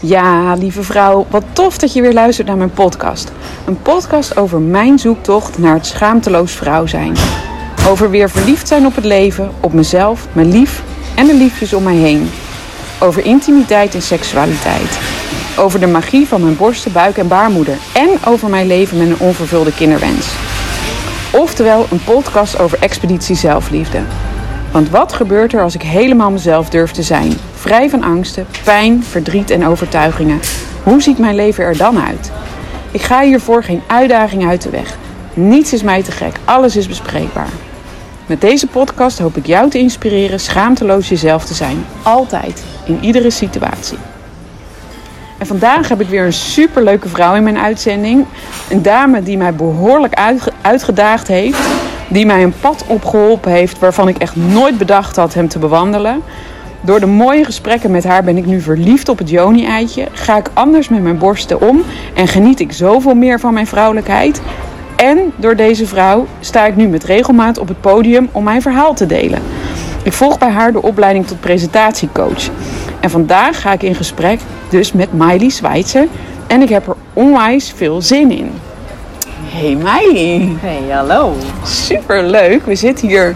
Ja, lieve vrouw, wat tof dat je weer luistert naar mijn podcast. Een podcast over mijn zoektocht naar het schaamteloos vrouw zijn. Over weer verliefd zijn op het leven, op mezelf, mijn lief en de liefjes om mij heen. Over intimiteit en seksualiteit. Over de magie van mijn borsten, buik en baarmoeder. En over mijn leven met een onvervulde kinderwens. Oftewel een podcast over expeditie zelfliefde. Want wat gebeurt er als ik helemaal mezelf durf te zijn? Vrij van angsten, pijn, verdriet en overtuigingen. Hoe ziet mijn leven er dan uit? Ik ga hiervoor geen uitdaging uit de weg. Niets is mij te gek, alles is bespreekbaar. Met deze podcast hoop ik jou te inspireren schaamteloos jezelf te zijn. Altijd, in iedere situatie. En vandaag heb ik weer een superleuke vrouw in mijn uitzending. Een dame die mij behoorlijk uitgedaagd heeft. Die mij een pad opgeholpen heeft waarvan ik echt nooit bedacht had hem te bewandelen. Door de mooie gesprekken met haar ben ik nu verliefd op het Joni-eitje. Ga ik anders met mijn borsten om en geniet ik zoveel meer van mijn vrouwelijkheid. En door deze vrouw sta ik nu met regelmaat op het podium om mijn verhaal te delen. Ik volg bij haar de opleiding tot presentatiecoach. En vandaag ga ik in gesprek dus met Miley Schweitzer. En ik heb er onwijs veel zin in. Hey Miley. Hey, hallo. Super leuk. We zitten hier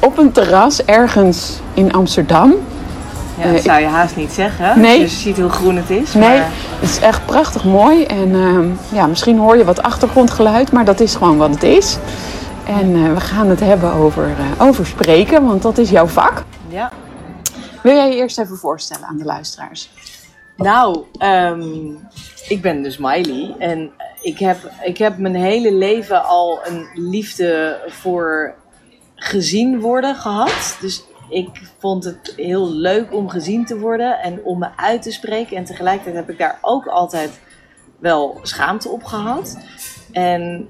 op een terras ergens in Amsterdam. Ja, dat zou je haast niet zeggen. Nee. Dus je ziet hoe groen het is. Nee, het is echt prachtig mooi. En ehm, ja, misschien hoor je wat achtergrondgeluid, maar dat is gewoon wat het is. En uh, we gaan het hebben over, uh, over spreken, want dat is jouw vak. Ja. Wil jij je eerst even voorstellen aan de luisteraars? Nou, um, ik ben dus Miley en ik heb, ik heb mijn hele leven al een liefde voor gezien worden gehad. Dus ik vond het heel leuk om gezien te worden en om me uit te spreken. En tegelijkertijd heb ik daar ook altijd wel schaamte op gehad. En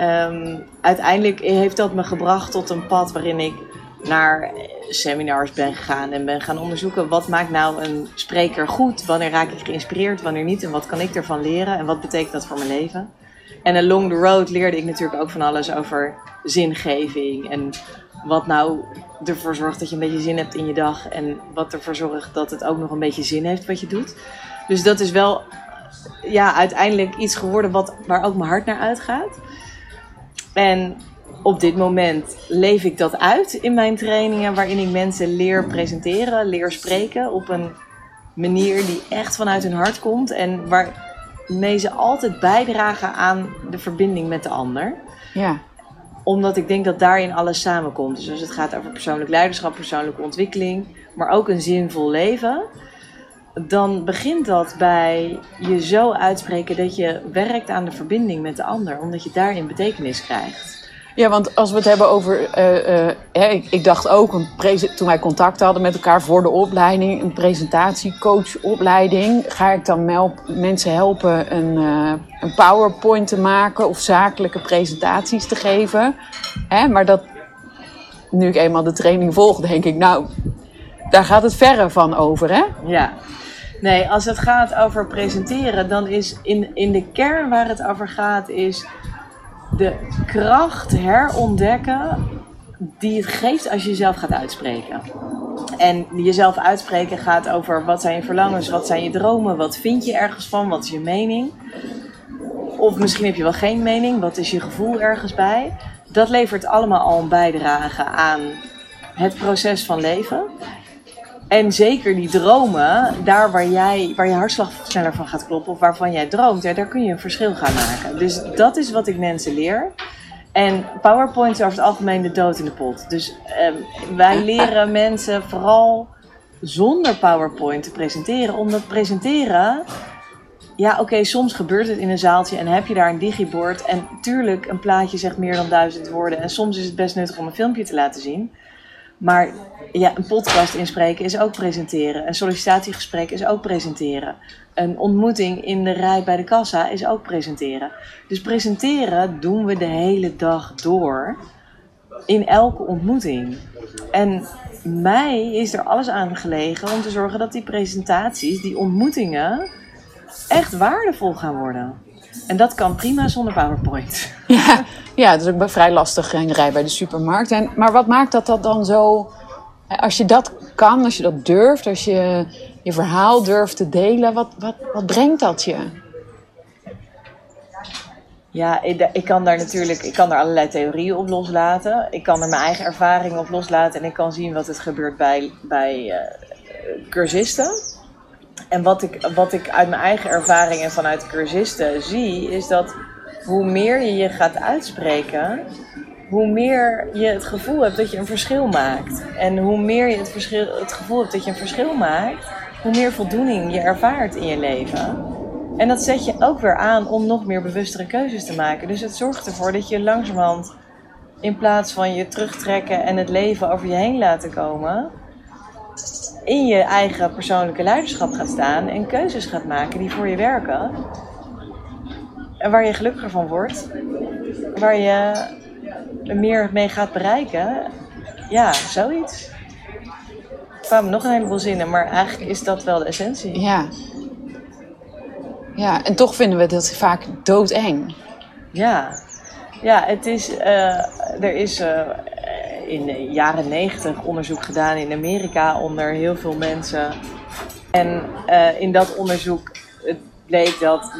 um, uiteindelijk heeft dat me gebracht tot een pad waarin ik naar seminars ben gegaan en ben gaan onderzoeken wat maakt nou een spreker goed, wanneer raak ik geïnspireerd, wanneer niet en wat kan ik ervan leren en wat betekent dat voor mijn leven. En along the road leerde ik natuurlijk ook van alles over zingeving en wat nou ervoor zorgt dat je een beetje zin hebt in je dag en wat ervoor zorgt dat het ook nog een beetje zin heeft wat je doet. Dus dat is wel ja, uiteindelijk iets geworden wat, waar ook mijn hart naar uitgaat. En op dit moment leef ik dat uit in mijn trainingen, waarin ik mensen leer presenteren, leer spreken op een manier die echt vanuit hun hart komt en waarmee ze altijd bijdragen aan de verbinding met de ander. Ja. Omdat ik denk dat daarin alles samenkomt. Dus als het gaat over persoonlijk leiderschap, persoonlijke ontwikkeling, maar ook een zinvol leven, dan begint dat bij je zo uitspreken dat je werkt aan de verbinding met de ander, omdat je daarin betekenis krijgt. Ja, want als we het hebben over. Uh, uh, ik, dacht ook, een toen wij contact hadden met elkaar voor de opleiding, een presentatiecoachopleiding, ga ik dan mensen helpen een, uh, een PowerPoint te maken of zakelijke presentaties te geven. Maar dat, nu ik eenmaal de training volg, denk ik, nou, daar gaat het verre van over, hè? Ja. Nee, als het gaat over presenteren, dan is in, in de kern waar het over gaat, is de kracht herontdekken die het geeft als je jezelf gaat uitspreken. En jezelf uitspreken gaat over wat zijn je verlangens, wat zijn je dromen, wat vind je ergens van, wat is je mening. Of misschien heb je wel geen mening, wat is je gevoel ergens bij. Dat levert allemaal al een bijdrage aan het proces van leven. En zeker die dromen, daar waar, jij, waar je hartslag sneller van gaat kloppen of waarvan jij droomt, ja, daar kun je een verschil gaan maken. Dus dat is wat ik mensen leer. En PowerPoint is over het algemeen de dood in de pot. Dus eh, wij leren mensen vooral zonder PowerPoint te presenteren. Omdat presenteren, ja oké, soms gebeurt het in een zaaltje en heb je daar een digibord. En tuurlijk, een plaatje zegt meer dan duizend woorden. En soms is het best nuttig om een filmpje te laten zien. Maar ja, een podcast inspreken is ook presenteren. Een sollicitatiegesprek is ook presenteren. Een ontmoeting in de rij bij de kassa is ook presenteren. Dus presenteren doen we de hele dag door. In elke ontmoeting. En mij is er alles aan gelegen om te zorgen dat die presentaties, die ontmoetingen, echt waardevol gaan worden. En dat kan prima zonder PowerPoint. Ja, ja dat is ook vrij lastig in de rij bij de supermarkt. En, maar wat maakt dat dat dan zo... Als je dat kan, als je dat durft, als je je verhaal durft te delen. Wat, wat, wat brengt dat je? Ja, ik, ik, kan daar natuurlijk ik kan daar allerlei theorieën op loslaten. Ik kan er mijn eigen ervaring op loslaten en ik kan zien wat het gebeurt bij, bij uh, cursisten. En wat ik, wat ik uit mijn eigen ervaring en vanuit cursisten zie, is dat hoe meer je je gaat uitspreken, hoe meer je het gevoel hebt dat je een verschil maakt. En hoe meer je het, verschil, het gevoel hebt dat je een verschil maakt, hoe meer voldoening je ervaart in je leven. En dat zet je ook weer aan om nog meer bewustere keuzes te maken. Dus het zorgt ervoor dat je langzamerhand, in plaats van je terugtrekken en het leven over je heen laten komen, in je eigen persoonlijke leiderschap gaat staan en keuzes gaat maken die voor je werken. En waar je gelukkiger van wordt, waar je meer mee gaat bereiken. Ja, zoiets. Er kwamen nog een heleboel zinnen, maar eigenlijk is dat wel de essentie. Ja. Ja, en toch vinden we dat vaak doodeng. Ja, ja het is, uh, er is uh, in de jaren negentig onderzoek gedaan in Amerika onder heel veel mensen. En uh, in dat onderzoek bleek dat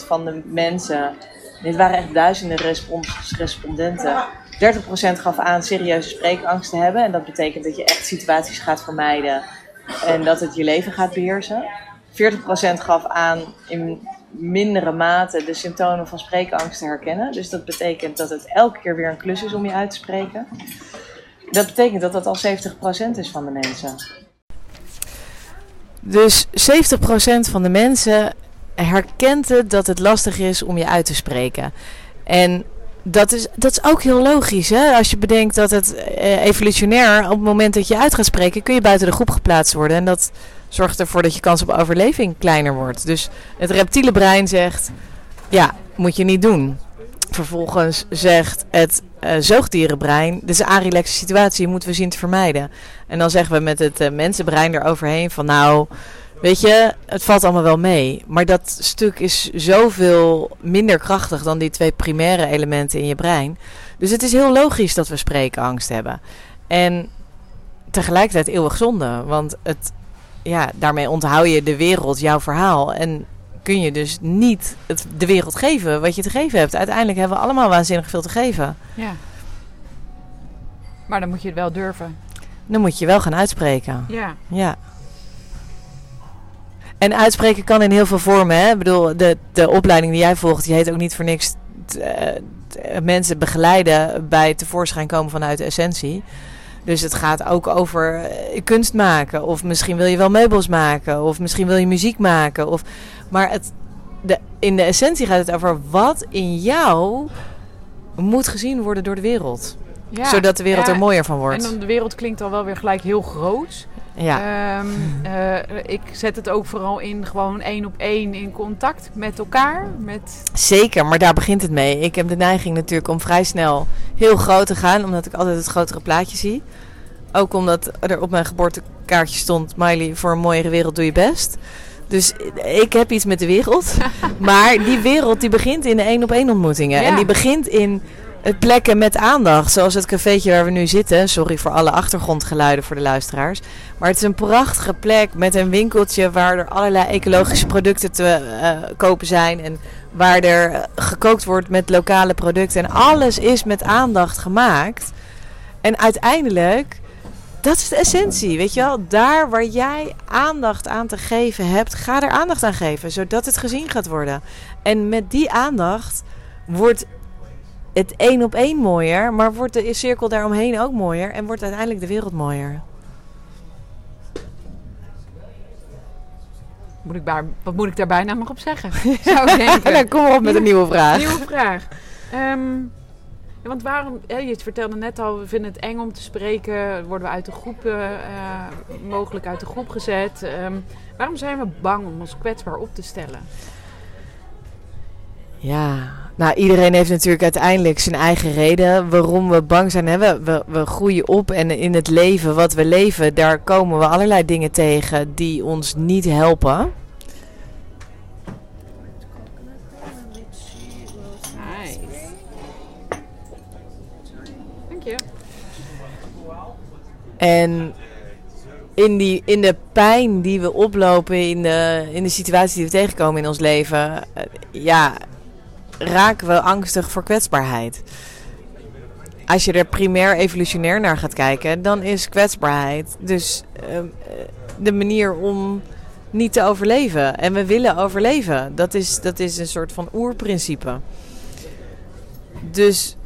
30% van de mensen, dit waren echt duizenden respondenten, 30% gaf aan serieuze spreekangst te hebben. En dat betekent dat je echt situaties gaat vermijden en dat het je leven gaat beheersen. 40% gaf aan in mindere mate de symptomen van spreekangst te herkennen. Dus dat betekent dat het elke keer weer een klus is om je uit te spreken. Dat betekent dat dat al 70% is van de mensen. Dus 70% van de mensen herkent het dat het lastig is om je uit te spreken. En dat is, dat is ook heel logisch. Hè? Als je bedenkt dat het eh, evolutionair, op het moment dat je uit gaat spreken, kun je buiten de groep geplaatst worden. En dat zorgt ervoor dat je kans op overleving kleiner wordt. Dus het reptiele brein zegt, ja, moet je niet doen. Vervolgens zegt het uh, zoogdierenbrein, dit is een arilexe situatie, moeten we zien te vermijden. En dan zeggen we met het uh, mensenbrein eroverheen van nou, weet je, het valt allemaal wel mee. Maar dat stuk is zoveel minder krachtig dan die twee primaire elementen in je brein. Dus het is heel logisch dat we spreekangst hebben. En tegelijkertijd eeuwig zonde, want het, ja, daarmee onthoud je de wereld, jouw verhaal. En kun je dus niet het, de wereld geven wat je te geven hebt. Uiteindelijk hebben we allemaal waanzinnig veel te geven. Ja. Maar dan moet je het wel durven. Dan moet je wel gaan uitspreken. Ja. Ja. En uitspreken kan in heel veel vormen. Hè? Ik bedoel, de, de opleiding die jij volgt, die heet ook niet voor niks uh, mensen begeleiden bij tevoorschijn komen vanuit de essentie. Dus het gaat ook over uh, kunst maken. Of misschien wil je wel meubels maken. Of misschien wil je muziek maken. Of, maar het, de, in de essentie gaat het over wat in jou moet gezien worden door de wereld. Ja, zodat de wereld ja, er mooier van wordt. En dan de wereld klinkt al wel weer gelijk heel groot. Ja. Um, uh, ik zet het ook vooral in gewoon één op één in contact met elkaar. Met... Zeker, maar daar begint het mee. Ik heb de neiging natuurlijk om vrij snel heel groot te gaan, omdat ik altijd het grotere plaatje zie. Ook omdat er op mijn geboortekaartje stond: Miley, voor een mooiere wereld doe je best. Dus ik heb iets met de wereld. maar die wereld die begint in de één op één ontmoetingen. Ja. En die begint in plekken met aandacht. Zoals het cafeetje waar we nu zitten. Sorry voor alle achtergrondgeluiden voor de luisteraars. Maar het is een prachtige plek met een winkeltje waar er allerlei ecologische producten te uh, kopen zijn. En waar er gekookt wordt met lokale producten. En alles is met aandacht gemaakt. En uiteindelijk, dat is de essentie. Weet je wel, daar waar jij aandacht aan te geven hebt, ga er aandacht aan geven. Zodat het gezien gaat worden. En met die aandacht wordt het één op één mooier, maar wordt de cirkel daaromheen ook mooier en wordt uiteindelijk de wereld mooier. Moet ik wat moet ik daar bijna nog op zeggen? Zou ik denken. nou, kom op met een nieuwe vraag. Nieuwe vraag. Um, ja, want waarom, hè, je vertelde net al, we vinden het eng om te spreken, worden we uit de groep, uh, mogelijk uit de groep gezet. Um, waarom zijn we bang om ons kwetsbaar op te stellen? Ja, nou iedereen heeft natuurlijk uiteindelijk zijn eigen reden waarom we bang zijn. Hè? We, we, we groeien op en in het leven wat we leven, daar komen we allerlei dingen tegen die ons niet helpen. Nice. Dank je. En in, die, in de pijn die we oplopen, in de, in de situatie die we tegenkomen in ons leven, eh, ja, raken we angstig voor kwetsbaarheid. Als je er primair evolutionair naar gaat kijken, dan is kwetsbaarheid dus ehm, eh, de manier om niet te overleven. En we willen overleven. Dat is, dat is een soort van oerprincipe. Dus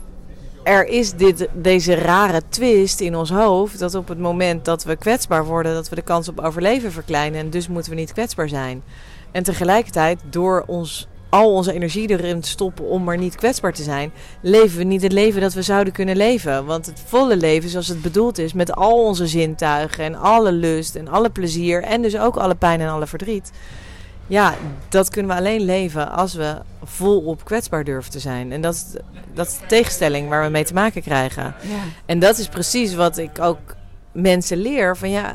er is dit, deze rare twist in ons hoofd. Dat op het moment dat we kwetsbaar worden, dat we de kans op overleven verkleinen. En dus moeten we niet kwetsbaar zijn. En tegelijkertijd, door ons, al onze energie erin te stoppen om maar niet kwetsbaar te zijn, leven we niet het leven dat we zouden kunnen leven. Want het volle leven zoals het bedoeld is, met al onze zintuigen en alle lust en alle plezier. En dus ook alle pijn en alle verdriet ja, dat kunnen we alleen leven als we volop kwetsbaar durven te zijn. En dat is, dat is de tegenstelling waar we mee te maken krijgen. Ja. En dat is precies wat ik ook mensen leer. Van ja,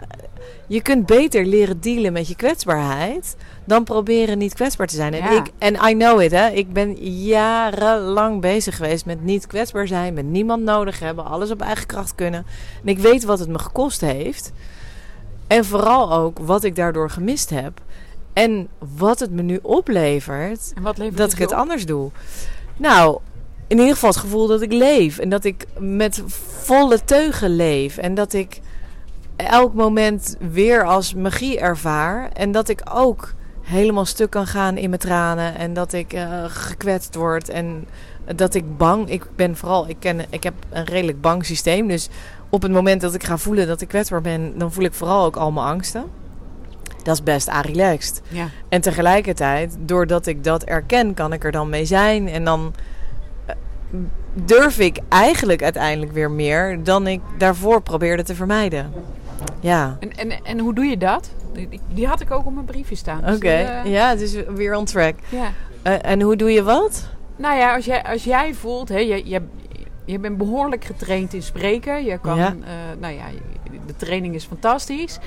je kunt beter leren dealen met je kwetsbaarheid dan proberen niet kwetsbaar te zijn. En, Ja. ik, en I know it, hè. Ik ben jarenlang bezig geweest met niet kwetsbaar zijn, met niemand nodig hebben, alles op eigen kracht kunnen. En ik weet wat het me gekost heeft. En vooral ook wat ik daardoor gemist heb. En wat het me nu oplevert En wat levert dat ik het op? anders doe. Nou, in ieder geval het gevoel dat ik leef. En dat ik met volle teugen leef. En dat ik elk moment weer als magie ervaar. En dat ik ook helemaal stuk kan gaan in mijn tranen. En dat ik eh, gekwetst word. En dat ik bang... Ik ben vooral... Ik, ken, ik heb een redelijk bang systeem. Dus op het moment dat ik ga voelen dat ik kwetsbaar ben... dan voel ik vooral ook al mijn angsten. Dat is best relaxed. Ja. En tegelijkertijd, doordat ik dat erken, kan ik er dan mee zijn. En dan eh, durf ik eigenlijk uiteindelijk weer meer dan ik daarvoor probeerde te vermijden. Ja, En, en, en hoe doe je dat? Die, die had ik ook op mijn briefje staan. oké. Dus, eh, Ja, het is weer on track. ja. Eh, en hoe doe je wat? Nou ja, als jij, als jij voelt, hè, je, je, je bent behoorlijk getraind in spreken. Je kan, Ja. eh, nou ja, de training is fantastisch.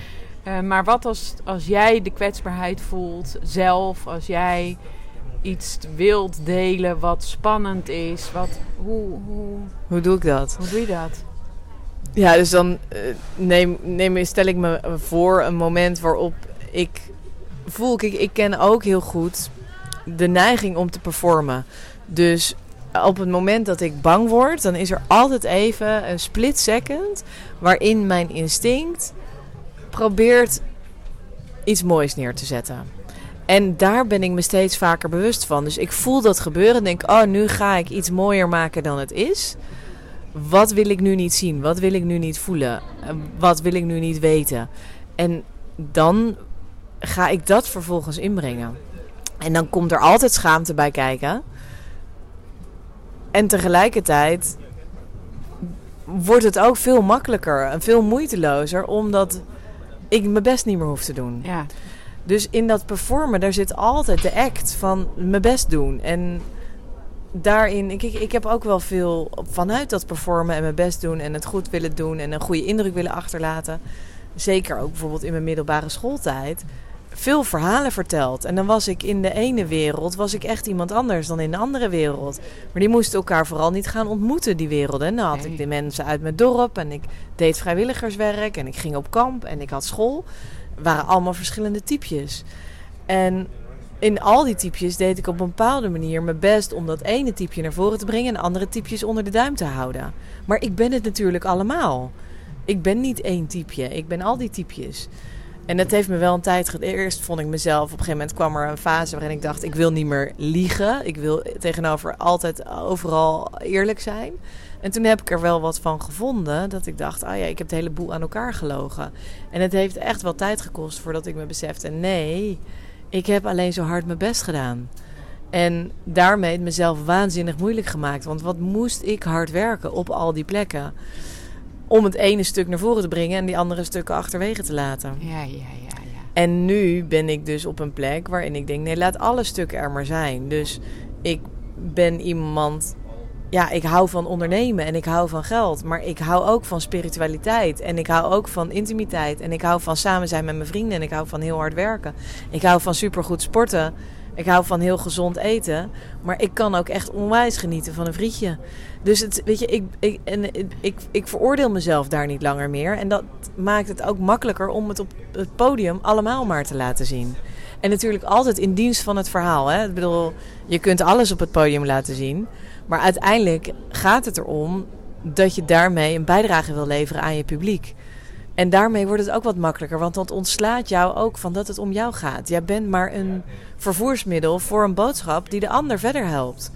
Maar wat als, als jij de kwetsbaarheid voelt zelf, als jij iets wilt delen wat spannend is, wat, hoe, hoe, Hoe doe ik dat? hoe doe je dat? Ja, dus dan eh, neem, neem, stel ik me voor een moment waarop ik voel, ik, ik ken ook heel goed de neiging om te performen. Dus op het moment dat ik bang word, dan is er altijd even een split second waarin mijn instinct probeert iets moois neer te zetten. En daar ben ik me steeds vaker bewust van. Dus ik voel dat gebeuren en denk, oh, nu ga ik iets mooier maken dan het is. Wat wil ik nu niet zien? Wat wil ik nu niet voelen? Eh, Wat wil ik nu niet weten? En dan ga ik dat vervolgens inbrengen. En dan komt er altijd schaamte bij kijken. En tegelijkertijd wordt het ook veel makkelijker en veel moeitelozer, omdat ik mijn best niet meer hoef te doen. Ja, Dus in dat performen, daar zit altijd de act van mijn best doen. En daarin, ik, ik, heb ook wel veel vanuit dat performen en mijn best doen en het goed willen doen en een goede indruk willen achterlaten. Zeker ook bijvoorbeeld in mijn middelbare schooltijd. Veel verhalen verteld. En dan was ik in de ene wereld was ik echt iemand anders dan in de andere wereld. Maar die moesten elkaar vooral niet gaan ontmoeten, die werelden. En dan had ik de mensen uit mijn dorp en ik deed vrijwilligerswerk en ik ging op kamp en ik had school waren allemaal verschillende typjes. En in al die typjes deed ik op een bepaalde manier mijn best om dat ene typje naar voren te brengen en andere typjes onder de duim te houden. Maar ik ben het natuurlijk allemaal. Ik ben niet één typje, ik ben al die typjes. En dat heeft me wel een tijd ge- Eerst vond ik mezelf, op een gegeven moment kwam er een fase waarin ik dacht: ik wil niet meer liegen. Ik wil tegenover altijd overal eerlijk zijn. En toen heb ik er wel wat van gevonden. Dat ik dacht: ah ja, ik heb het hele boel aan elkaar gelogen. En het heeft echt wel tijd gekost voordat ik me besefte: nee, ik heb alleen zo hard mijn best gedaan. En daarmee het mezelf waanzinnig moeilijk gemaakt. Want wat moest ik hard werken op al die plekken? Om het ene stuk naar voren te brengen en die andere stukken achterwege te laten. ja, ja, ja. ja. En nu ben ik dus op een plek waarin ik denk: nee, laat alle stukken er maar zijn. Dus ik ben iemand. Ja, ik hou van ondernemen en ik hou van geld. Maar ik hou ook van spiritualiteit. En ik hou ook van intimiteit. En ik hou van samen zijn met mijn vrienden. En ik hou van heel hard werken. Ik hou van supergoed sporten. Ik hou van heel gezond eten. Maar ik kan ook echt onwijs genieten van een frietje. Dus het, weet je, ik, ik, en, ik, ik veroordeel mezelf daar niet langer meer. En dat maakt het ook makkelijker om het op het podium allemaal maar te laten zien. En natuurlijk altijd in dienst van het verhaal. Hè? Ik bedoel, je kunt alles op het podium laten zien. Maar uiteindelijk gaat het erom dat je daarmee een bijdrage wil leveren aan je publiek. En daarmee wordt het ook wat makkelijker, want dat ontslaat jou ook van dat het om jou gaat. Jij bent maar een vervoersmiddel voor een boodschap die de ander verder helpt.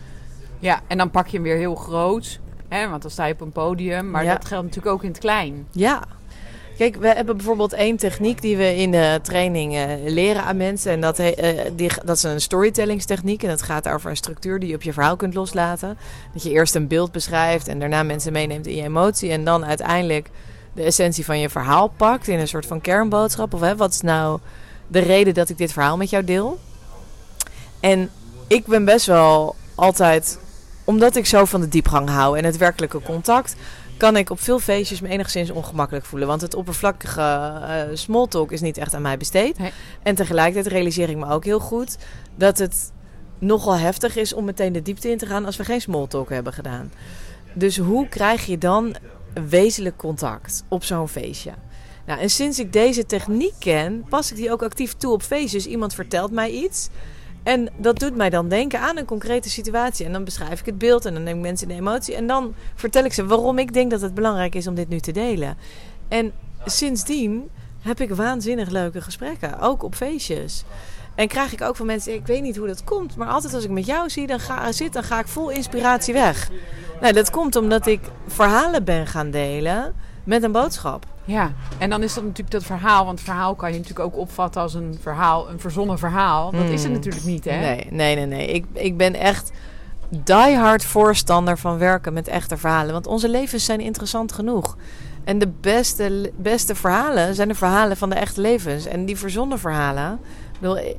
Ja, en dan pak je hem weer heel groot, hè, want dan sta je op een podium. Maar dat geldt natuurlijk ook in het klein. Ja. Kijk, we hebben bijvoorbeeld één techniek die we in de training uh, leren aan mensen. En dat, uh, die, dat is een storytellingstechniek. En dat gaat over een structuur die je op je verhaal kunt loslaten. Dat je eerst een beeld beschrijft en daarna mensen meeneemt in je emotie. En dan uiteindelijk de essentie van je verhaal pakt in een soort van kernboodschap. Of hè, wat is nou de reden dat ik dit verhaal met jou deel? En ik ben best wel altijd, omdat ik zo van de diepgang hou en het werkelijke contact, kan ik op veel feestjes me enigszins ongemakkelijk voelen. Want het oppervlakkige uh, smalltalk is niet echt aan mij besteed. En tegelijkertijd realiseer ik me ook heel goed dat het nogal heftig is om meteen de diepte in te gaan als we geen smalltalk hebben gedaan. Dus hoe krijg je dan wezenlijk contact op zo'n feestje. Nou, en sinds ik deze techniek ken, pas ik die ook actief toe op feestjes. Iemand vertelt mij iets. En dat doet mij dan denken aan een concrete situatie. En dan beschrijf ik het beeld en dan neem ik mensen in de emotie. En dan vertel ik ze waarom ik denk dat het belangrijk is om dit nu te delen. En sindsdien heb ik waanzinnig leuke gesprekken, ook op feestjes. En krijg ik ook van mensen, ik weet niet hoe dat komt, maar altijd als ik met jou zie, dan ga, zit, dan ga ik vol inspiratie weg. Nou, dat komt omdat ik verhalen ben gaan delen met een boodschap. Ja, en dan is dat natuurlijk dat verhaal, want verhaal kan je natuurlijk ook opvatten als een verhaal, een verzonnen verhaal. Dat is het hmm. natuurlijk niet, hè? Nee, nee, nee, nee. Ik, ik ben echt diehard voorstander van werken met echte verhalen, want onze levens zijn interessant genoeg. En de beste, beste verhalen zijn de verhalen van de echte levens. En die verzonnen verhalen,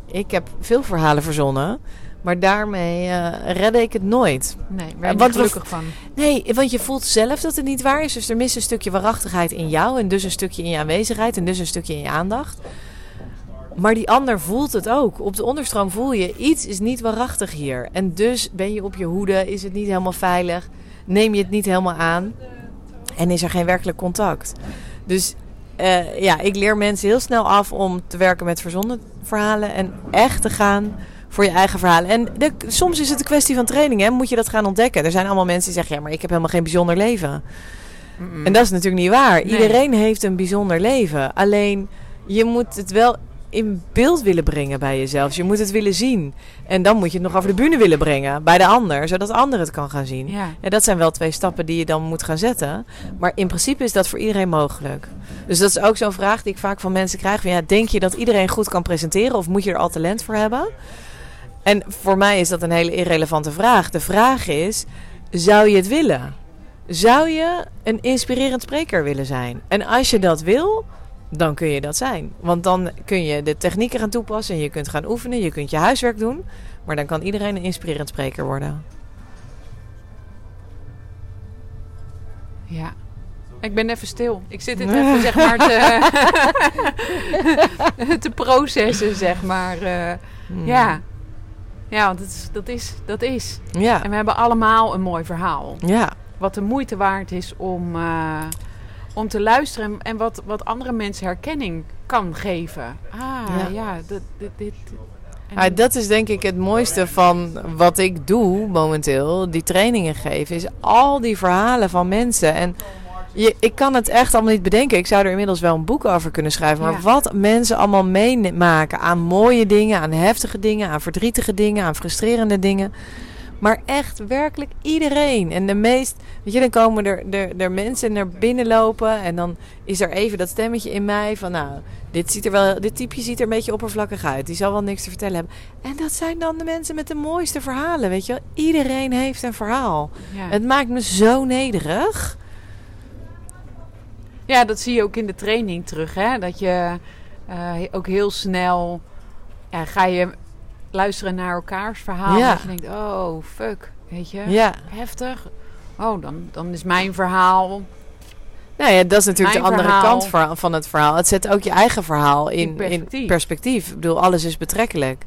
ik heb veel verhalen verzonnen. Maar daarmee uh, redde ik het nooit. Nee, ben je gelukkig van? Nee, want je voelt zelf dat het niet waar is. Dus er mist een stukje waarachtigheid in jou. En dus een stukje in je aanwezigheid. En dus een stukje in je aandacht. Maar die ander voelt het ook. Op de onderstroom voel je, iets is niet waarachtig hier. En dus ben je op je hoede, is het niet helemaal veilig. Neem je het niet helemaal aan. En is er geen werkelijk contact. Dus uh, ja, ik leer mensen heel snel af om te werken met verzonnen verhalen. En echt te gaan voor je eigen verhalen. En de, soms is het een kwestie van training, hè? moet je dat gaan ontdekken. Er zijn allemaal mensen die zeggen, ja, maar ik heb helemaal geen bijzonder leven. En dat is natuurlijk niet waar. Iedereen heeft een bijzonder leven. Alleen, je moet het wel in beeld willen brengen bij jezelf. Je moet het willen zien. En dan moet je het nog over de bühne willen brengen bij de ander, zodat de ander het kan gaan zien. Ja. dat zijn wel twee stappen die je dan moet gaan zetten. Maar in principe is dat voor iedereen mogelijk. Dus dat is ook zo'n vraag die ik vaak van mensen krijg. Van, ja, denk je dat iedereen goed kan presenteren of moet je er al talent voor hebben? En voor mij is dat een hele irrelevante vraag. De vraag is: zou je het willen? Zou je een inspirerend spreker willen zijn? En als je dat wil, dan kun je dat zijn. Want dan kun je de technieken gaan toepassen en je kunt gaan oefenen, je kunt je huiswerk doen. Maar dan kan iedereen een inspirerend spreker worden. Ja. Ik ben even stil. Ik zit het even, zeg maar, te, te processen, zeg maar. Uh, Ja. Ja, want dat is, dat is, dat is. Ja. En we hebben allemaal een mooi verhaal. Ja. Wat de moeite waard is om, uh, om te luisteren en wat, wat andere mensen herkenning kan geven. Ah, ja, ja dit, dit, dit. Ah, dat is denk ik het mooiste van wat ik doe momenteel, die trainingen geven, is al die verhalen van mensen. En je, ik kan het echt allemaal niet bedenken. Ik zou er inmiddels wel een boek over kunnen schrijven. Maar wat mensen allemaal meemaken aan mooie dingen, aan heftige dingen, aan verdrietige dingen, aan frustrerende dingen. Maar echt werkelijk iedereen. En de meest. Weet je, dan komen er, er, er mensen naar binnen lopen. En dan is er even dat stemmetje in mij van. Nou, dit, ziet er wel, dit typeje ziet er een beetje oppervlakkig uit. Die zal wel niks te vertellen hebben. En dat zijn dan de mensen met de mooiste verhalen. Weet je wel? Iedereen heeft een verhaal. Het maakt me zo nederig. Ja, dat zie je ook in de training terug. Hè? Dat je uh, ook heel snel ja, ga je luisteren naar elkaars verhaal. Ja. Dat je denkt, oh fuck, weet je, ja. heftig. Oh, dan, dan is mijn verhaal nou ja, dat is natuurlijk de andere kant van het verhaal. Het zet ook je eigen verhaal in, in perspectief. In perspectief. Ik bedoel, alles is betrekkelijk.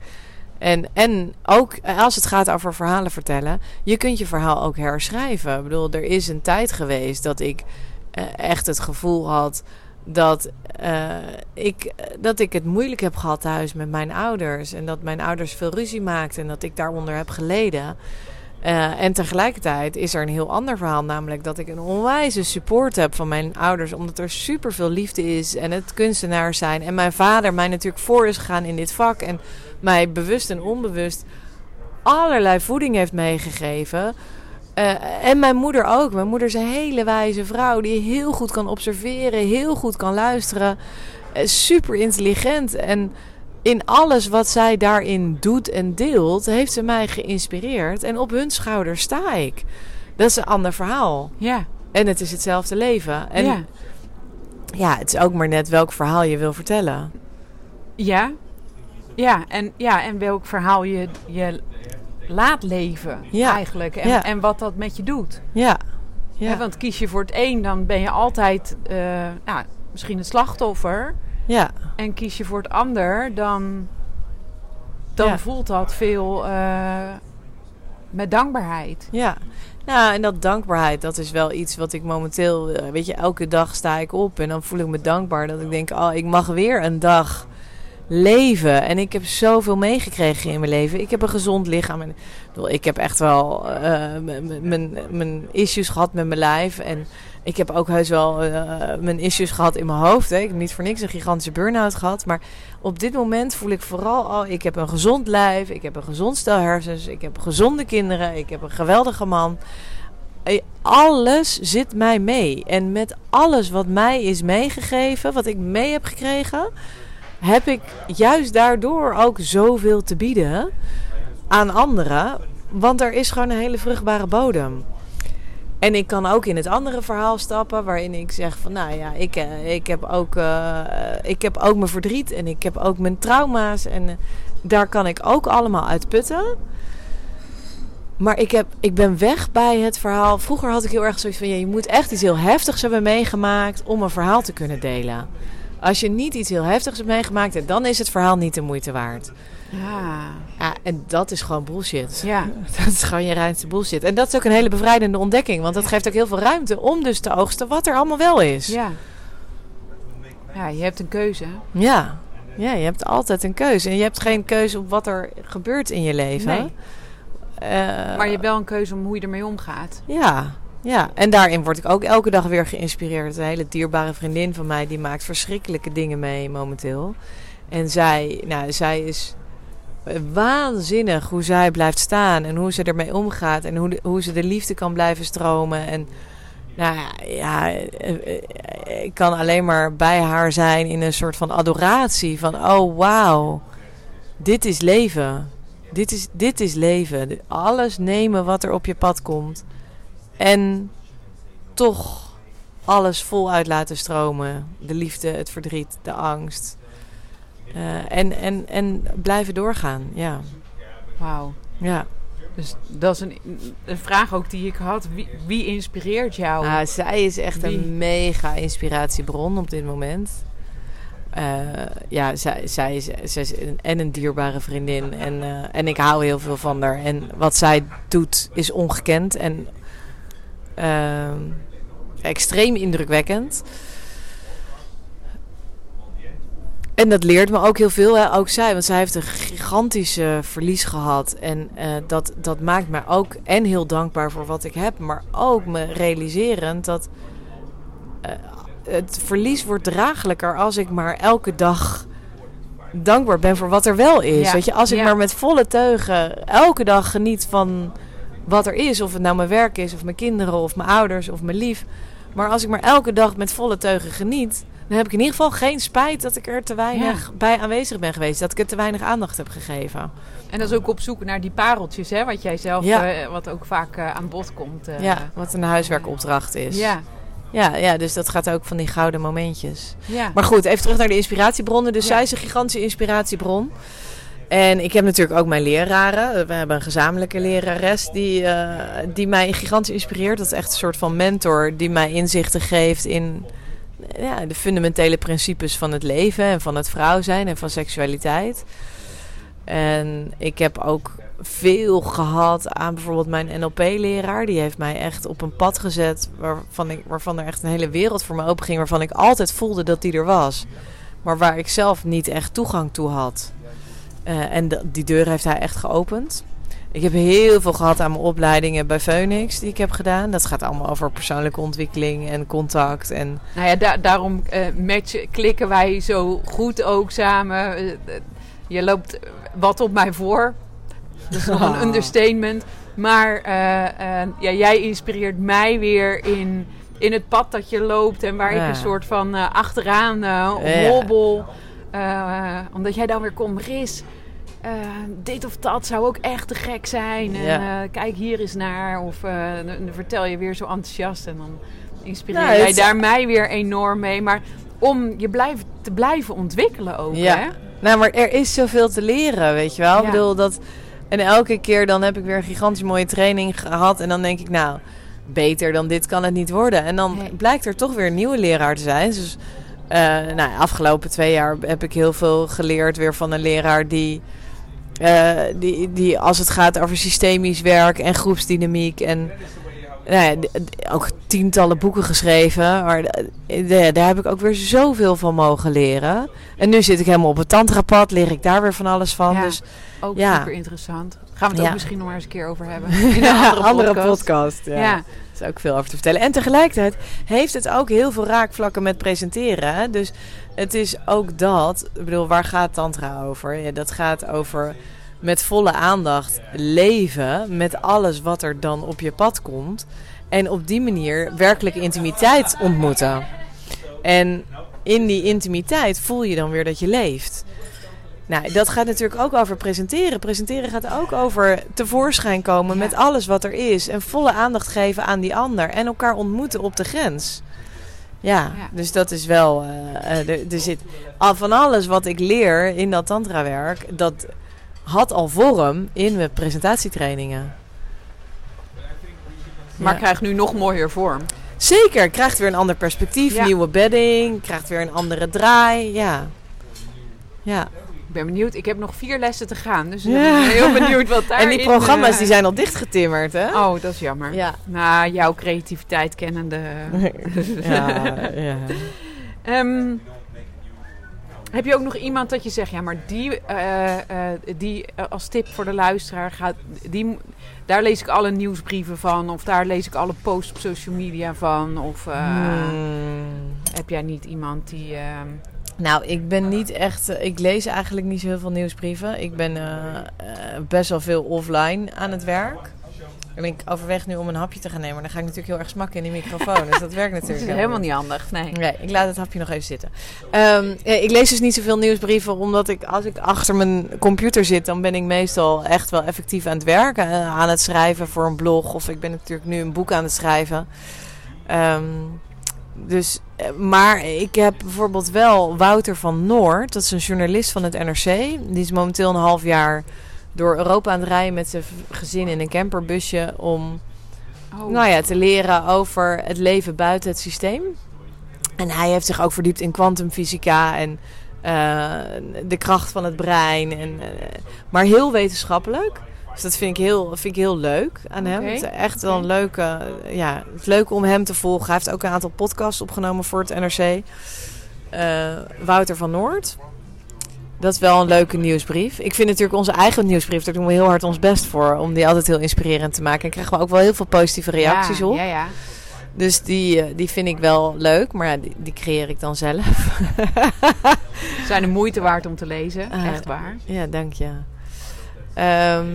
En, en ook als het gaat over verhalen vertellen, je kunt je verhaal ook herschrijven. Ik bedoel, er is een tijd geweest dat ik eh, echt het gevoel had dat, eh, ik, dat ik het moeilijk heb gehad thuis met mijn ouders. En dat mijn ouders veel ruzie maakten en dat ik daaronder heb geleden. Uh, en tegelijkertijd is er een heel ander verhaal, namelijk dat ik een onwijze support heb van mijn ouders, omdat er super veel liefde is en het kunstenaars zijn. En mijn vader mij natuurlijk voor is gegaan in dit vak en mij bewust en onbewust allerlei voeding heeft meegegeven. Uh, en mijn moeder ook. Mijn moeder is een hele wijze vrouw die heel goed kan observeren, heel goed kan luisteren, uh, super intelligent en in alles wat zij daarin doet en deelt, heeft ze mij geïnspireerd. En op hun schouders sta ik. Dat is een ander verhaal. Ja. En het is hetzelfde leven. En ja. ja, het is ook maar net welk verhaal je wil vertellen. Ja. Ja, en, ja, en welk verhaal je, je laat leven Ja. eigenlijk. En, Ja. en wat dat met je doet. Ja. Ja. Want kies je voor het een, dan ben je altijd nou, misschien het slachtoffer. ja. En kies je voor het ander, dan, dan voelt dat veel eh, met dankbaarheid. Ja, nou en dat dankbaarheid, dat is wel iets wat ik momenteel, eh, weet je, elke dag sta ik op en dan voel ik me dankbaar dat ik denk, oh, ik mag weer een dag leven. En ik heb zoveel meegekregen in mijn leven. Ik heb een gezond lichaam. En, ik heb echt wel eh, mijn issues gehad met mijn lijf. En ik heb ook heus wel eh, mijn issues gehad in mijn hoofd. Hè. Ik heb niet voor niks een gigantische burn-out gehad. Maar op dit moment voel ik vooral al, ik heb een gezond lijf. Ik heb een gezond stel hersens. Ik heb gezonde kinderen. Ik heb een geweldige man. Eh, Alles zit mij mee. En met alles wat mij is meegegeven, wat ik mee heb gekregen, heb ik juist daardoor ook zoveel te bieden aan anderen. Want er is gewoon een hele vruchtbare bodem. En ik kan ook in het andere verhaal stappen, waarin ik zeg van, nou ja, ik, eh, ik, heb, ook, eh, ik heb ook mijn verdriet en ik heb ook mijn trauma's. En eh, daar kan ik ook allemaal uit putten. Maar ik, heb, ik ben weg bij het verhaal. Vroeger had ik heel erg zoiets van, je moet echt iets heel heftigs hebben meegemaakt om een verhaal te kunnen delen. Als je niet iets heel heftigs hebt meegemaakt, dan is het verhaal niet de moeite waard. Ja. Ja, en dat is gewoon bullshit. Ja. Dat is gewoon je reinste bullshit. En dat is ook een hele bevrijdende ontdekking. Want dat geeft ook heel veel ruimte om dus te oogsten wat er allemaal wel is. Ja. Ja, je hebt een keuze. Ja. Ja, je hebt altijd een keuze. En je hebt geen keuze op wat er gebeurt in je leven. Nee. Eh, Maar je hebt wel een keuze om hoe je ermee omgaat. Ja, ja. En daarin word ik ook elke dag weer geïnspireerd. Een hele dierbare vriendin van mij, die maakt verschrikkelijke dingen mee momenteel. En zij, nou, zij is waanzinnig hoe zij blijft staan en hoe ze ermee omgaat en hoe, hoe ze de liefde kan blijven stromen. En nou ja, eh, eh, ik kan alleen maar bij haar zijn in een soort van adoratie van oh wauw, dit is leven. Dit is, dit is leven. Alles nemen wat er op je pad komt. En toch alles voluit laten stromen. De liefde, het verdriet, de angst. Eh, en, en, en blijven doorgaan. Ja. Wauw. ja. Dus dat is een, een vraag ook die ik had. Wie, wie inspireert jou? Ah, zij is echt Wie? een mega inspiratiebron op dit moment. Eh, ja, zij, zij, is, zij is een, en een dierbare vriendin. En, eh, en ik hou heel veel van haar. En wat zij doet is ongekend. En ehm, extreem indrukwekkend. En dat leert me ook heel veel, hè? ook zij. Want zij heeft een gigantische verlies gehad. En eh, dat, dat maakt me ook en heel dankbaar voor wat ik heb. Maar ook me realiserend dat eh, het verlies wordt draaglijker als ik maar elke dag dankbaar ben voor wat er wel is. Ja, Weet je, als ik ja. maar met volle teugen elke dag geniet van wat er is. Of het nou mijn werk is, of mijn kinderen, of mijn ouders, of mijn lief. Maar als ik maar elke dag met volle teugen geniet, dan heb ik in ieder geval geen spijt dat ik er te weinig bij aanwezig ben geweest. Dat ik het te weinig aandacht heb gegeven. En dat is ook op zoek naar die pareltjes, hè? Wat jij zelf, Ja. eh, wat ook vaak eh, aan bod komt. eh. ja, wat een huiswerkopdracht is. Ja. Ja, ja, dus dat gaat ook van die gouden momentjes. Ja. Maar goed, even terug naar de inspiratiebronnen. Dus Ja. zij is een gigantische inspiratiebron. En ik heb natuurlijk ook mijn leraren. We hebben een gezamenlijke lerares die, eh, die mij gigantisch inspireert. Dat is echt een soort van mentor die mij inzichten geeft in ja, de fundamentele principes van het leven en van het vrouw zijn en van seksualiteit. En ik heb ook veel gehad aan bijvoorbeeld mijn NLP-leraar. Die heeft mij echt op een pad gezet waarvan, ik, waarvan er echt een hele wereld voor me openging. Waarvan ik altijd voelde dat die er was. Maar waar ik zelf niet echt toegang toe had. Uh, en die deur heeft hij echt geopend. Ik heb heel veel gehad aan mijn opleidingen bij Phoenix die ik heb gedaan. Dat gaat allemaal over persoonlijke ontwikkeling en contact. En... Nou ja, da daarom uh, matchen, klikken wij zo goed ook samen. Uh, je loopt wat op mij voor. Dat is nog een understatement. Maar ja, jij inspireert mij weer in, in het pad dat je loopt. En waar ik een soort van achteraan hobbel. Omdat jij dan weer komt, Riz uh, dit of dat zou ook echt te gek zijn. En uh, kijk hier eens naar. Of dan vertel je weer zo enthousiast. En dan inspireer nou, jij daar mij weer enorm mee. Maar om je blijf, te blijven ontwikkelen ook. Ja. Hè? Nou, maar er is zoveel te leren, weet je wel. Ja. Ik bedoel dat. En elke keer dan heb ik weer een gigantisch mooie training gehad. En dan denk ik, nou, beter dan dit kan het niet worden. En dan blijkt er toch weer een nieuwe leraar te zijn. Dus uh, nou, afgelopen twee jaar heb ik heel veel geleerd weer van een leraar die uh, die, die, als het gaat over systemisch werk en groepsdynamiek en nou ja, ook tientallen boeken geschreven. Maar daar heb ik ook weer zoveel van mogen leren. En nu zit ik helemaal op het tantrapad, leer ik daar weer van alles van. Ja, dus, ook ja. super interessant. Gaan we het Ja. ook misschien nog maar eens een keer over hebben. In een andere, andere podcast. podcast. ja. Is ook veel over te vertellen. En tegelijkertijd heeft het ook heel veel raakvlakken met presenteren. Hè? Dus het is ook dat. Ik bedoel, waar gaat Tantra over? Ja, dat gaat over met volle aandacht leven met alles wat er dan op je pad komt. En op die manier werkelijke intimiteit ontmoeten. En in die intimiteit voel je dan weer dat je leeft. Nou, dat gaat natuurlijk ook over presenteren. Presenteren gaat ook over tevoorschijn komen met alles wat er is. En volle aandacht geven aan die ander. En elkaar ontmoeten op de grens. Ja, Ja. dus dat is wel. eh, eh, er, er zit al van alles wat ik leer in dat tantrawerk. Dat had al vorm in mijn presentatietrainingen. Maar Ja. krijgt nu nog mooier vorm. Zeker, krijgt weer een ander perspectief, nieuwe bedding, krijgt weer een andere draai. Ja. Ja. Ik ben benieuwd. Ik heb nog vier lessen te gaan. Dus ik ben heel benieuwd wat daar En die programma's die zijn al dichtgetimmerd, hè? Oh, dat is jammer. Ja. Nou, jouw creativiteit kennende. ja, ja. Ehm, heb je ook nog iemand dat je zegt, ja, maar die, eh, eh, die eh, als tip voor de luisteraar gaat, die, daar lees ik alle nieuwsbrieven van, of daar lees ik alle posts op social media van, of eh, Hmm. heb jij niet iemand die. Nou, ik ben niet echt. eh, Ik lees eigenlijk niet zo heel veel nieuwsbrieven. Ik ben eh, eh, best wel veel offline aan het werk. En ik overweeg nu om een hapje te gaan nemen. Maar dan ga ik natuurlijk heel erg smakken in die microfoon. dus dat werkt dat natuurlijk is helemaal niet handig. Nee. Nee, ik laat het hapje nog even zitten. Ehm, ik lees dus niet zoveel nieuwsbrieven, omdat ik als ik achter mijn computer zit, dan ben ik meestal echt wel effectief aan het werken, aan het schrijven voor een blog. Of ik ben natuurlijk nu een boek aan het schrijven. Ehm, dus, eh, maar ik heb bijvoorbeeld wel Wouter van Noord, dat is een journalist van het NRC. Die is momenteel een half jaar door Europa aan het rijden met zijn gezin in een camperbusje om Oh. nou ja, te leren over het leven buiten het systeem. En hij heeft zich ook verdiept in kwantumfysica en eh, de kracht van het brein. En, eh, maar heel wetenschappelijk. Dus dat vind ik heel, vind ik heel leuk aan hem. Oké. Het is echt wel een leuke... Ja, het is leuk om hem te volgen. Hij heeft ook een aantal podcasts opgenomen voor het NRC. Eh, Wouter van Noord. Dat is wel een leuke nieuwsbrief. Ik vind natuurlijk onze eigen nieuwsbrief, daar doen we heel hard ons best voor. Om die altijd heel inspirerend te maken. En krijgen we ook wel heel veel positieve reacties ja, op. Ja, ja. Dus die, eh, die vind ik wel leuk. Maar ja, die, die creëer ik dan zelf. Zijn de moeite waard om te lezen. Ah, Echt waar. ja, dank je. Ehm,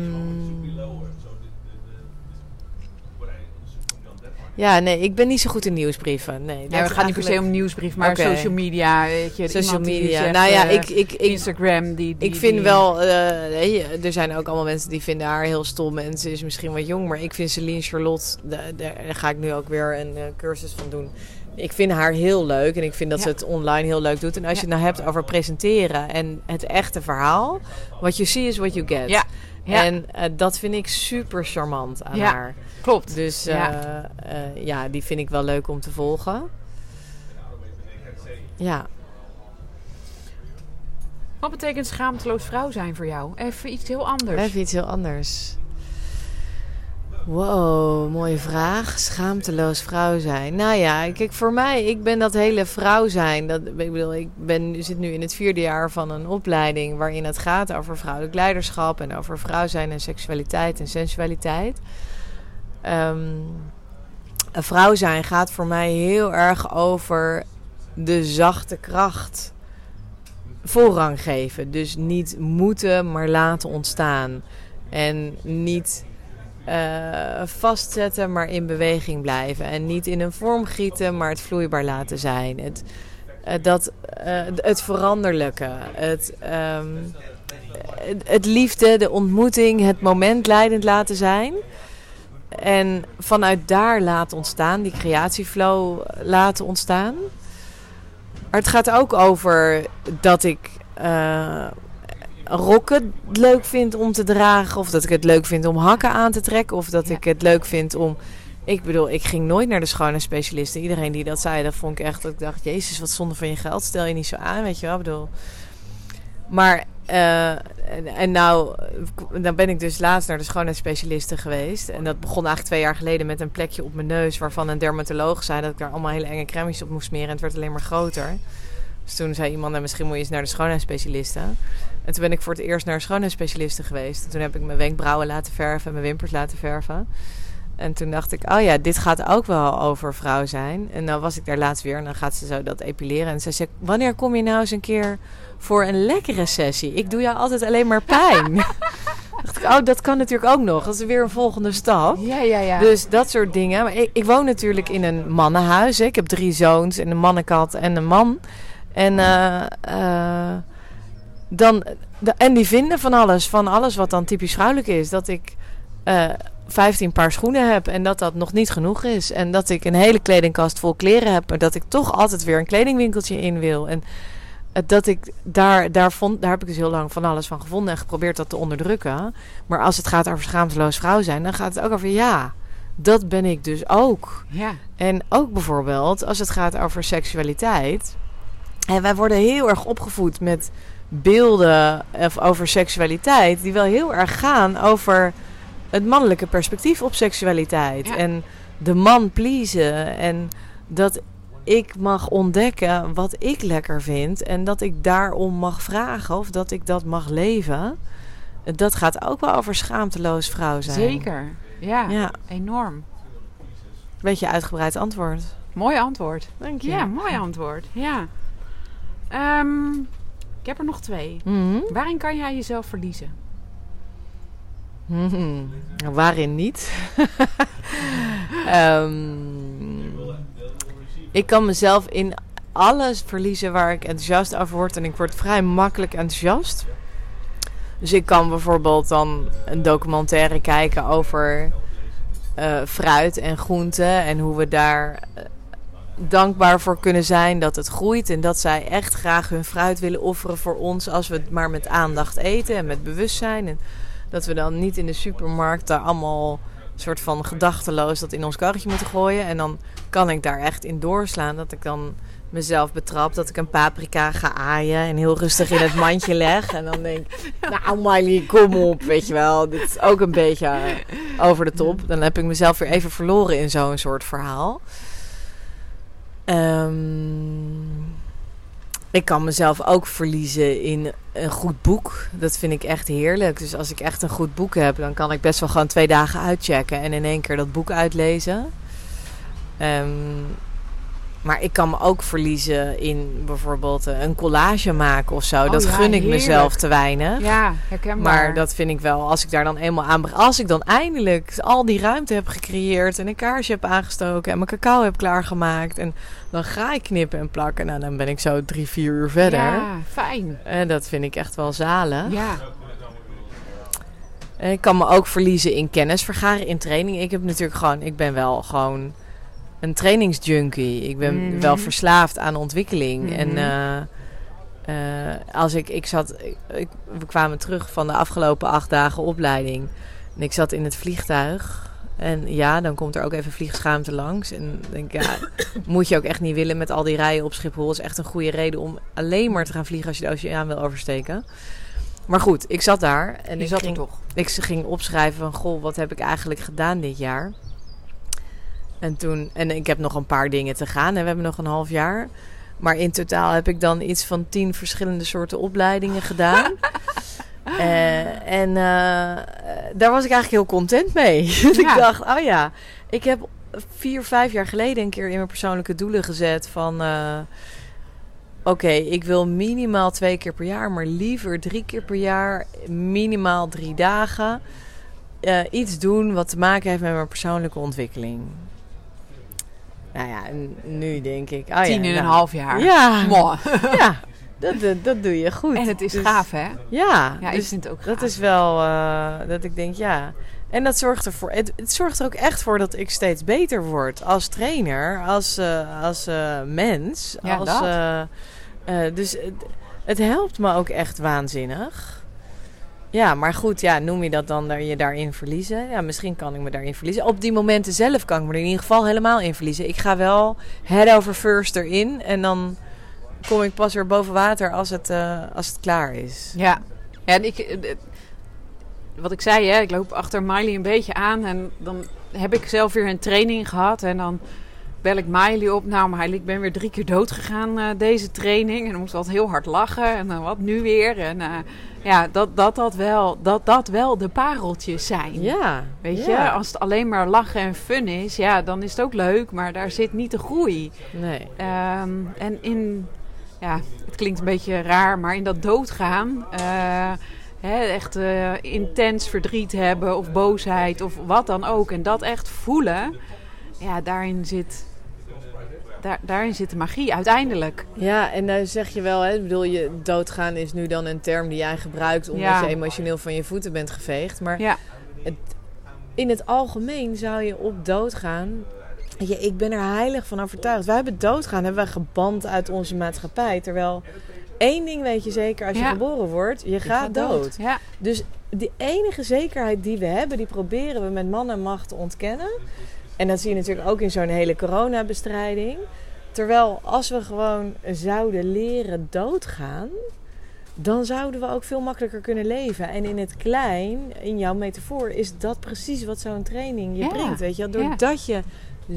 ja, nee, ik ben niet zo goed in nieuwsbrieven. Nee, Ja, is gaan niet per se om nieuwsbrief, maar Oké. social media. Weet je, Social media. zegt, nou ja, eh, ik, ik, ik, Instagram, die, die ik vind die- wel, eh, nee, er zijn ook allemaal mensen die vinden haar heel stom en ze is misschien wat jong, maar ik vind Celine Charlotte, da- da- daar ga ik nu ook weer een eh, cursus van doen. Ik vind haar heel leuk en ik vind dat ze het online heel leuk doet. En als je het nou hebt over presenteren en het echte verhaal, what you see is what you get. Ja. En eh, dat vind ik super charmant aan Ja. haar. klopt. Dus Ja. ja. ja, die vind ik wel leuk om te volgen. Ja. Wat betekent schaamteloos vrouw zijn voor jou? Even iets heel anders. Even iets heel anders. Wow, mooie vraag. Schaamteloos vrouw zijn. Nou ja, kijk, voor mij, ik ben dat hele vrouw zijn. Dat, ik bedoel, ik ben, zit nu in het vierde jaar van een opleiding waarin het gaat over vrouwelijk leiderschap en over vrouw zijn en seksualiteit en sensualiteit. Ehm, een vrouw zijn gaat voor mij heel erg over de zachte kracht voorrang geven. Dus niet moeten, maar laten ontstaan. En niet uh, vastzetten, maar in beweging blijven. En niet in een vorm gieten, maar het vloeibaar laten zijn. Het, uh, dat, uh, het veranderlijke. Het, um, het liefde, de ontmoeting, het moment leidend laten zijn. En vanuit daar laten ontstaan, die creatieflow laten ontstaan. Maar het gaat ook over dat ik rokken leuk vind om te dragen. Of dat ik het leuk vind om hakken aan te trekken. Of dat ik het leuk vind om... Ik bedoel, ik ging nooit naar de schoonheidsspecialisten. Iedereen die dat zei, dat vond ik echt... Dat ik dacht, jezus, wat zonde van je geld. Stel je niet zo aan, weet je wel. Ik bedoel... Maar... Uh, en, en nou, dan ben ik dus laatst naar de schoonheidsspecialisten geweest. En dat begon eigenlijk twee jaar geleden met een plekje op mijn neus... waarvan een dermatoloog zei dat ik daar allemaal hele enge crèmes op moest smeren. En het werd alleen maar groter. Dus toen zei iemand, nou, misschien moet je eens naar de schoonheidsspecialisten. En toen ben ik voor het eerst naar een schoonheidsspecialiste geweest. En toen heb ik mijn wenkbrauwen laten verven en mijn wimpers laten verven. En toen dacht ik, oh ja, dit gaat ook wel over vrouw zijn. En dan was ik daar laatst weer en dan gaat ze zo dat epileren. En ze zei, wanneer kom je nou eens een keer voor een lekkere sessie? Ik doe jou altijd alleen maar pijn. dacht ik, oh, dat kan natuurlijk ook nog. Dat is weer een volgende stap. Ja, ja, ja. Dus dat soort dingen. Maar ik, ik woon natuurlijk in een mannenhuis. Hè. Ik heb drie zoons en een mannenkat en een man. En uh, uh, dan, en die vinden van alles, van alles wat dan typisch vrouwelijk is. Dat ik uh, eh, 15 paar schoenen heb en dat dat nog niet genoeg is. En dat ik een hele kledingkast vol kleren heb, maar dat ik toch altijd weer een kledingwinkeltje in wil. En dat ik daar, daar vond, daar heb ik dus heel lang van alles van gevonden en geprobeerd dat te onderdrukken. Maar als het gaat over schaamteloos vrouw zijn, dan gaat het ook over ja. Dat ben ik dus ook. Ja. En ook bijvoorbeeld als het gaat over seksualiteit. En wij worden heel erg opgevoed met beelden over seksualiteit die wel heel erg gaan over het mannelijke perspectief op seksualiteit. Ja. En de man pleasen. En dat ik mag ontdekken wat ik lekker vind. En dat ik daarom mag vragen of dat ik dat mag leven. Dat gaat ook wel over schaamteloos vrouw zijn. Zeker, ja, Ja. enorm. Beetje uitgebreid antwoord. Mooi antwoord. Dank je. Ja, mooi antwoord. Ja. Ehm, ik heb er nog twee. Mhm. Waarin kan jij jezelf verliezen? Mhm. Waarin niet? Ehm, ik kan mezelf in alles verliezen waar ik enthousiast over word. En ik word vrij makkelijk enthousiast. Dus ik kan bijvoorbeeld dan een documentaire kijken over eh, fruit en groenten. En hoe we daar eh, dankbaar voor kunnen zijn dat het groeit. En dat zij echt graag hun fruit willen offeren voor ons. Als we het maar met aandacht eten en met bewustzijn. En dat we dan niet in de supermarkt daar allemaal soort van gedachteloos dat in ons karretje moeten gooien. En dan kan ik daar echt in doorslaan. Dat ik dan mezelf betrap dat ik een paprika ga aaien en heel rustig in het mandje leg. En dan denk ik, nou Miley, kom op, weet je wel. Dit is ook een beetje over de top. Dan heb ik mezelf weer even verloren in zo'n soort verhaal. Ehm, ik kan mezelf ook verliezen in een goed boek. Dat vind ik echt heerlijk. Dus als ik echt een goed boek heb, dan kan ik best wel gewoon twee dagen uitchecken en in één keer dat boek uitlezen. Ehm, maar ik kan me ook verliezen in bijvoorbeeld eh, een collage maken of zo. Oh dat ja, gun ik heerlijk. mezelf te weinig. Ja, herkenbaar. Maar dat vind ik wel, als ik daar dan eenmaal aan. Als ik dan eindelijk al die ruimte heb gecreëerd en een kaarsje heb aangestoken en mijn cacao heb klaargemaakt. En dan ga ik knippen en plakken. Nou, dan ben ik zo drie, vier uur verder. Ja, fijn. En dat vind ik echt wel zalen. Ja, En ik kan me ook verliezen in kennis vergaren, in training. Ik heb natuurlijk gewoon, ik ben wel gewoon een trainingsjunkie. Ik ben Mhm. wel verslaafd aan ontwikkeling. Mhm. En eh, eh, als ik, ik zat, ik, we kwamen terug van de afgelopen acht dagen opleiding. En ik zat in het vliegtuig. En ja, dan komt er ook even vliegschaamte langs. En denk ik, ja, moet je ook echt niet willen met al die rijen op Schiphol. Dat is echt een goede reden om alleen maar te gaan vliegen als je de oceaan wil oversteken. Maar goed, ik zat daar en Je ik zat ging, toch. ik ging opschrijven van, goh, wat heb ik eigenlijk gedaan dit jaar? En toen, en ik heb nog een paar dingen te gaan en we hebben nog een half jaar. Maar in totaal heb ik dan iets van tien verschillende soorten opleidingen gedaan. Eh, en eh, daar was ik eigenlijk heel content mee. Dat ik dacht, oh ja, ik heb vier, vijf jaar geleden een keer in mijn persoonlijke doelen gezet van... eh, Oké, ik wil minimaal twee keer per jaar, maar liever drie keer per jaar, minimaal drie dagen. iets doen wat te maken heeft met mijn persoonlijke ontwikkeling. Nou ja, nu denk ik... Oh Tien ja, en een nou, half jaar. Ja, Mooi. ja dat, dat, dat doe je goed. En het is Dus- gaaf, hè? Ja, Ja, ik dus vind het ook dat gaaf. is wel eh, dat ik denk, ja. En dat zorgt ervoor. Het, het zorgt er ook echt voor dat ik steeds beter word als trainer, als, eh, als eh, mens. Ja, als, dat. dus het, het helpt me ook echt waanzinnig. Ja, maar goed, ja, noem je dat dan je daarin verliezen? Ja, misschien kan ik me daarin verliezen. Op die momenten zelf kan ik me er in ieder geval helemaal in verliezen. Ik ga wel head over first erin en dan kom ik pas weer boven water als het, eh, als het klaar is. Ja. en ik, eh, wat ik zei, hè, ik loop achter Miley een beetje aan. En dan heb ik zelf weer een training gehad. En dan bel ik Miley op. Nou, Miley, ik ben weer drie keer dood gegaan eh, deze training. En dan moest altijd heel hard lachen. En dan wat nu weer? En ja, dat dat, dat, wel, dat dat wel de pareltjes zijn. Ja. Weet ja. je, als het alleen maar lachen en fun is, ja, dan is het ook leuk. Maar daar zit niet de groei. Nee. Ehm, en in, ja, het klinkt een beetje raar, maar in dat doodgaan, eh, hè, echt eh, intens verdriet hebben of boosheid of wat dan ook, en dat echt voelen, ja, daarin zit, daar, daarin zit de magie uiteindelijk. Ja, en dan zeg je wel, hè, bedoel, je doodgaan is nu dan een term die jij gebruikt omdat Ja. je emotioneel van je voeten bent geveegd. Maar Ja, in het algemeen zou je op doodgaan. Je, ik ben er heilig van overtuigd. Wij hebben doodgaan, hebben wij geband uit onze maatschappij. Terwijl één ding weet je zeker als je Ja. geboren wordt, je, gaat dood. Ja, Dus die enige zekerheid die we hebben, die proberen we met man en macht te ontkennen. En dat zie je natuurlijk ook in zo'n hele coronabestrijding. Terwijl als we gewoon zouden leren doodgaan, dan zouden we ook veel makkelijker kunnen leven. En in het klein, in jouw metafoor, is dat precies wat zo'n training je Ja, brengt. Weet je, doordat je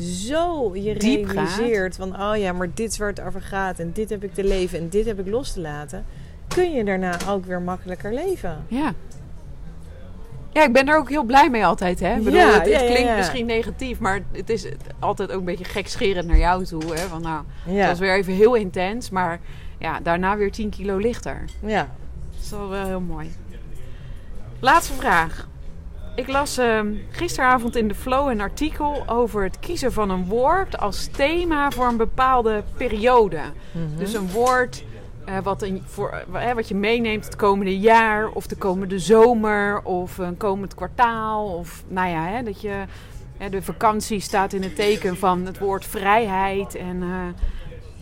zo je Diep realiseert van, oh ja, maar dit is waar het over gaat. En dit heb ik te leven en dit heb ik los te laten. Kun je daarna ook weer makkelijker leven. ja. Ja, ik ben er ook heel blij mee altijd. Hè? Ik bedoel, Ja, het, het ja, ja, klinkt ja. misschien negatief, maar het is altijd ook een beetje gekscherend naar jou toe. Hè? Van, nou. Het was weer even heel intens, maar ja, daarna weer 10 kilo lichter. Ja. Dat is wel wel heel mooi. Laatste vraag. Ik las ehm, gisteravond in de Flow een artikel over het kiezen van een woord als thema voor een bepaalde periode. Mhm. Dus een woord eh, wat, voor, eh, wat je meeneemt het komende jaar, of de komende zomer, of een komend kwartaal. Of nou ja, hè, dat je. hè, de vakantie staat in het teken van het woord vrijheid. En eh,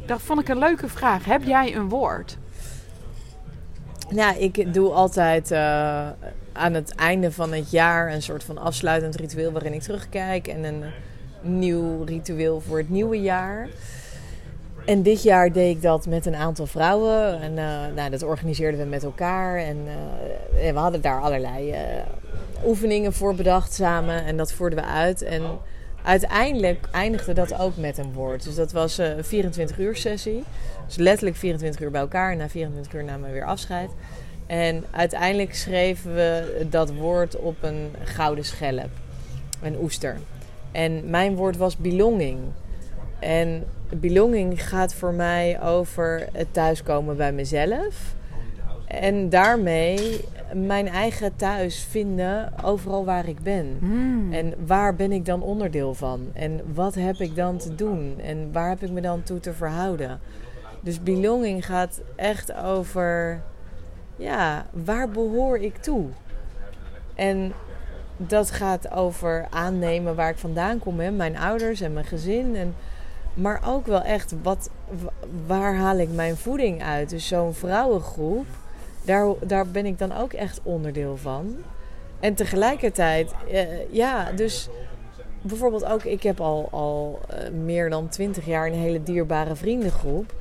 dat vond ik een leuke vraag. Heb jij een woord? Ja, ik doe altijd eh, aan het einde van het jaar een soort van afsluitend ritueel waarin ik terugkijk en een nieuw ritueel voor het nieuwe jaar. En dit jaar deed ik dat met een aantal vrouwen. En eh, nou, dat organiseerden we met elkaar. En eh, we hadden daar allerlei eh, oefeningen voor bedacht samen. En dat voerden we uit. En uiteindelijk eindigde dat ook met een woord. Dus dat was een 24 uur sessie. Dus letterlijk 24 uur bij elkaar. En na 24 uur namen we weer afscheid. En uiteindelijk schreven we dat woord op een gouden schelp. Een oester. En mijn woord was belonging. En belonging gaat voor mij over het thuiskomen bij mezelf. En daarmee mijn eigen thuis vinden overal waar ik ben. En waar ben ik dan onderdeel van? En wat heb ik dan te doen? En waar heb ik me dan toe te verhouden? Dus belonging gaat echt over, ja, waar behoor ik toe? En dat gaat over aannemen waar ik vandaan kom, hè? mijn ouders en mijn gezin. En, maar ook wel echt, wat, wa- waar haal ik mijn voeding uit? Dus zo'n vrouwengroep, daar, daar ben ik dan ook echt onderdeel van. En tegelijkertijd, eh, ja, dus bijvoorbeeld ook, ik heb al, al eh, meer dan twintig jaar een hele dierbare vriendengroep.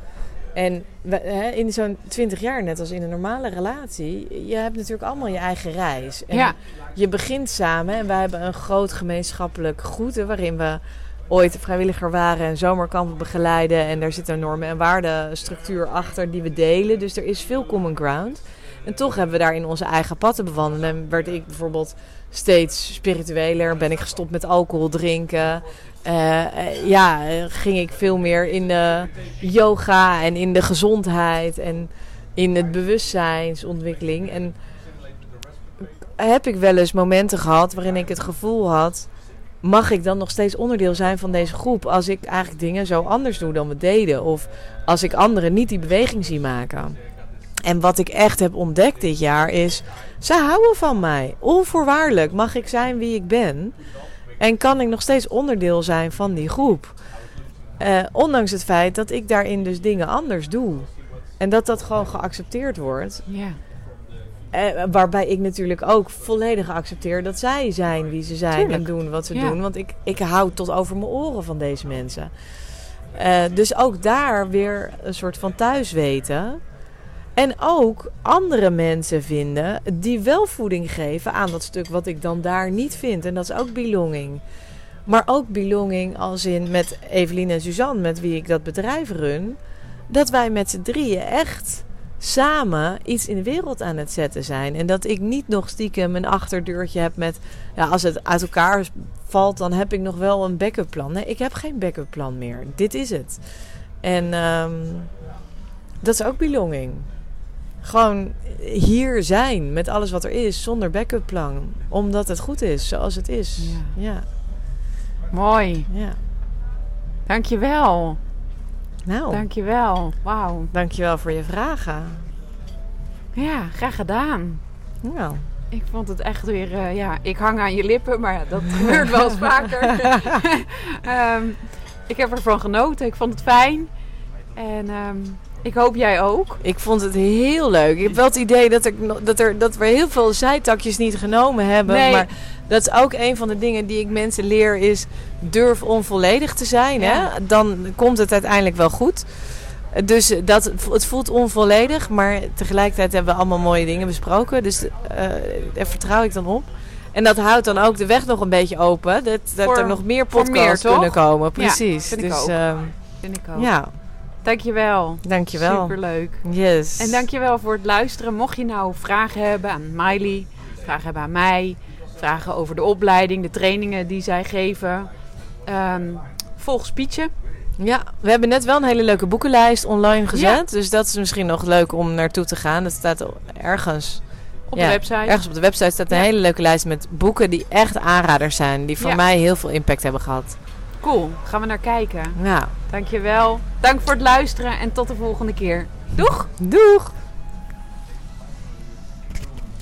En we- hè, in zo'n 20 jaar, net als in een normale relatie, je hebt natuurlijk allemaal je eigen reis. En Ja. je begint samen en wij hebben een groot gemeenschappelijk goed, waarin we ooit vrijwilliger waren en zomerkampen begeleiden. En daar zit een normen- en waardestructuur achter die we delen. Dus er is veel common ground. En toch hebben we daarin onze eigen pad te bewandelen. En werd ik bijvoorbeeld steeds spiritueler. Ben ik gestopt met alcohol drinken. Eh, eh, ja, ging ik veel meer in de yoga en in de gezondheid en in het bewustzijnsontwikkeling. En heb ik wel eens momenten gehad waarin ik het gevoel had... mag ik dan nog steeds onderdeel zijn van deze groep... als ik eigenlijk dingen zo anders doe dan we deden? Of als ik anderen niet die beweging zie maken? En wat ik echt heb ontdekt dit jaar is... ze houden van mij. Onvoorwaardelijk mag ik zijn wie ik ben... En kan ik nog steeds onderdeel zijn van die groep. Eh, ondanks het feit dat ik daarin dus dingen anders doe. En dat dat gewoon geaccepteerd wordt. Ja. Eh, waarbij ik natuurlijk ook volledig accepteer dat zij zijn wie ze zijn Tuurlijk. en doen wat ze Ja. doen. Want ik, ik hou tot over mijn oren van deze mensen. Eh, dus ook daar weer een soort van thuis weten. En ook andere mensen vinden die wel voeding geven aan dat stuk wat ik dan daar niet vind. En dat is ook belonging. Maar ook belonging als in met Evelien en Suzanne, met wie ik dat bedrijf run. Dat wij met z'n drieën echt samen iets in de wereld aan het zetten zijn. En dat ik niet nog stiekem een achterdeurtje heb met... Ja, als het uit elkaar valt, dan heb ik nog wel een backup plan. Nee, ik heb geen backup plan meer. Dit is het. En ehm, dat is ook belonging. Gewoon hier zijn met alles wat er is, zonder backup plan. Omdat het goed is, zoals het is. Ja. Ja, Mooi. ja. Dankjewel. Nou, Dankjewel. Wauw. dankjewel voor je vragen. Ja, graag gedaan. Nou, Ik vond het echt weer, eh, ja, ik hang aan je lippen, maar dat gebeurt wel eens vaker. Ehm, ik heb ervan genoten, ik vond het fijn. En ehm, ik hoop jij ook. Ik vond het heel leuk. Ik heb wel het idee dat, ik, dat, er, dat we heel veel zijtakjes niet genomen hebben. Nee. Maar dat is ook een van de dingen die ik mensen leer is... durf onvolledig te zijn. Ja. Hè? Dan komt het uiteindelijk wel goed. Dus dat, het voelt onvolledig. Maar tegelijkertijd hebben we allemaal mooie dingen besproken. Dus eh, daar vertrouw ik dan op. En dat houdt dan ook de weg nog een beetje open. Dat, dat Voor- er nog meer podcasts kunnen komen. Precies. vind ik dus ook. ehm, Vind ik ook. ja, Dankjewel. dankjewel. Superleuk. Yes. En dankjewel voor het luisteren. Mocht je nou vragen hebben aan Miley, vragen hebben aan mij, vragen over de opleiding, de trainingen die zij geven, ehm, volg Spietje. Ja, we hebben net wel een hele leuke boekenlijst online gezet. Dus dat is misschien nog leuk om naartoe te gaan. Dat staat ergens. op Ja, de website. Ergens op de website staat een Ja. hele leuke lijst met boeken die echt aanraders zijn. Die voor mij heel veel impact hebben gehad. Cool, gaan we naar kijken. Ja, Dankjewel. Dank voor het luisteren en tot de volgende keer. Doeg! doeg!